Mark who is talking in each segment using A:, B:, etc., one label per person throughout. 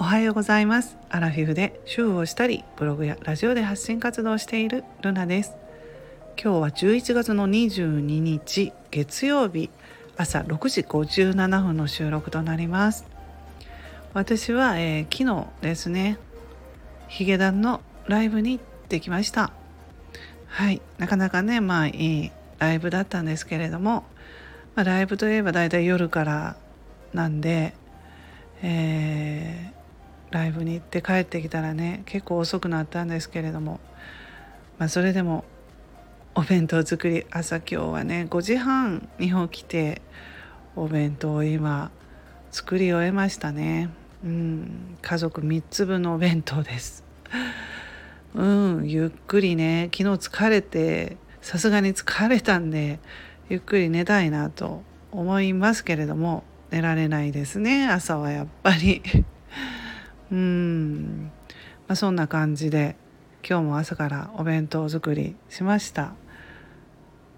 A: おはようございます。アラフィフで主婦をしたりブログやラジオで発信活動をしているルナです。今日は11月の22日月曜日朝6時57分の収録となります。私は、えー、昨日ですねヒゲダンのライブに行ってきました。はいなかなかねまあいいライブだったんですけれども、まあ、ライブといえばだいたい夜からなんで、え、ライブに行って帰ってきたらね結構遅くなったんですけれども、まあ、それでもお弁当作り朝今日はね5時半に起きてお弁当を今作り終えましたね。うん家族3つ分のお弁当です。うんゆっくりね昨日疲れてさすがに疲れたんでゆっくり寝たいなと思いますけれども寝られないですね朝はやっぱり。うん、まあ、そんな感じで今日も朝からお弁当作りしました。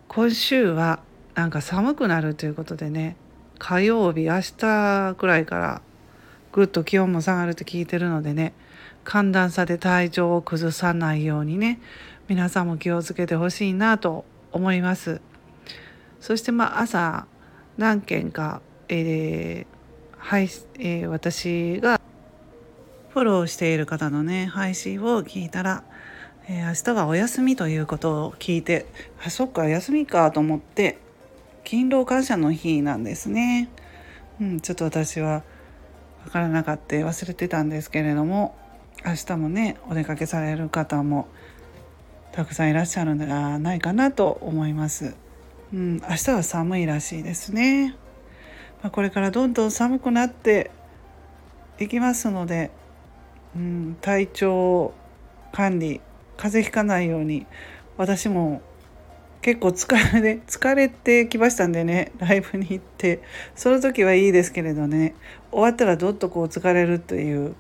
A: 今週はなんか寒くなるということでね火曜日明日くらいからぐっと気温も下がると聞いてるのでね寒暖差で体調を崩さないようにね皆さんも気をつけてほしいなと思います。そしてまあ朝何件か、えーはいえー、私がフォローしている方のね配信を聞いたら、えー、明日はお休みということを聞いてあそっか休みかと思って勤労感謝の日なんですね。うん、ちょっと私は分からなかった忘れてたんですけれども明日もねお出かけされる方もたくさんいらっしゃるんではないかなと思います。うん、明日は寒いらしいですね。まあ、これからどんどん寒くなっていきますので、うん、体調管理風邪ひかないように私も結構疲れ 疲れてきましたんでねライブに行ってその時はいいですけれどね終わったらどっとこう疲れるという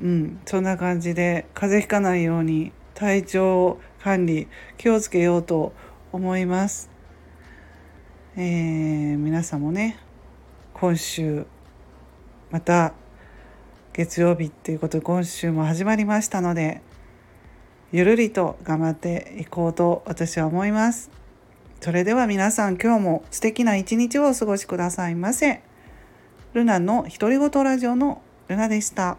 A: うんそんな感じで風邪ひかないように体調管理気をつけようと思います。えー、皆さんもね今週また月曜日っていうことで今週も始まりましたのでゆるりと頑張っていこうと私は思います。それでは皆さん今日も素敵な一日をお過ごしくださいませ。ルナの独り言ラジオのルナでした。